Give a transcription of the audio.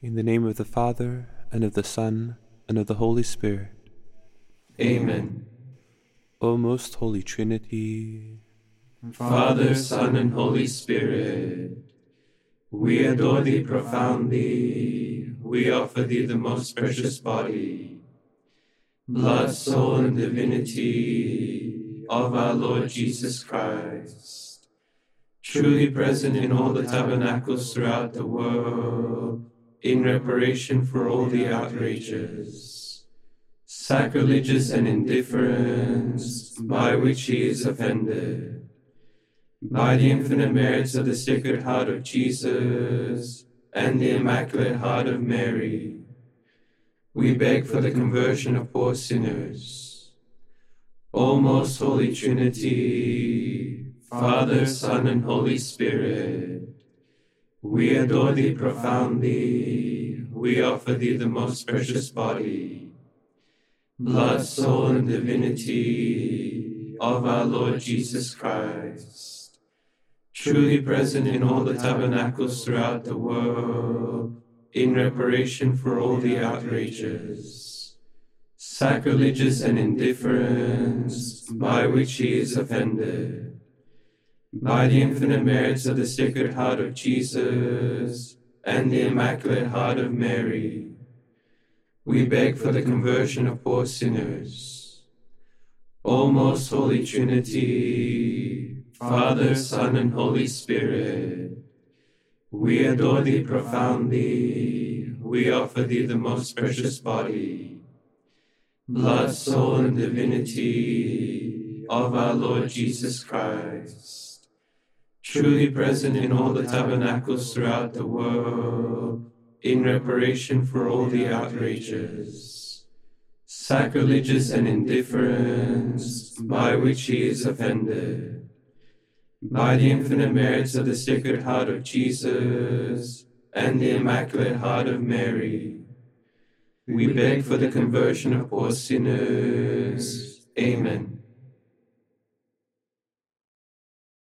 In the name of the Father, and of the Son, and of the Holy Spirit. Amen. O most holy Trinity, Father, Son, and Holy Spirit, we adore thee profoundly. We offer thee the most precious body, blood, soul, and divinity of our Lord Jesus Christ, truly present in all the tabernacles throughout the world, in reparation for all the outrages, sacrileges, and indifference by which he is offended by the infinite merits of the Sacred Heart of Jesus and the Immaculate Heart of Mary, we beg for the conversion of poor sinners. O most holy Trinity, Father, Son, and Holy Spirit, we adore thee profoundly. We offer thee the most precious body, blood, soul, and divinity of our Lord Jesus Christ truly present in all the tabernacles throughout the world, in reparation for all the outrages, sacrileges, and indifference by which he is offended. By the infinite merits of the Sacred Heart of Jesus and the Immaculate Heart of Mary, we beg for the conversion of poor sinners. O most holy Trinity, Father, Son, and Holy Spirit, we adore thee profoundly. We offer thee the most precious body, blood, soul, and divinity of our Lord Jesus Christ, truly present in all the tabernacles throughout the world, in reparation for all the outrages, sacrilegious, and indifference by which he is offended by the infinite merits of the Sacred Heart of Jesus and the Immaculate Heart of Mary, we beg for the conversion of poor sinners. Amen.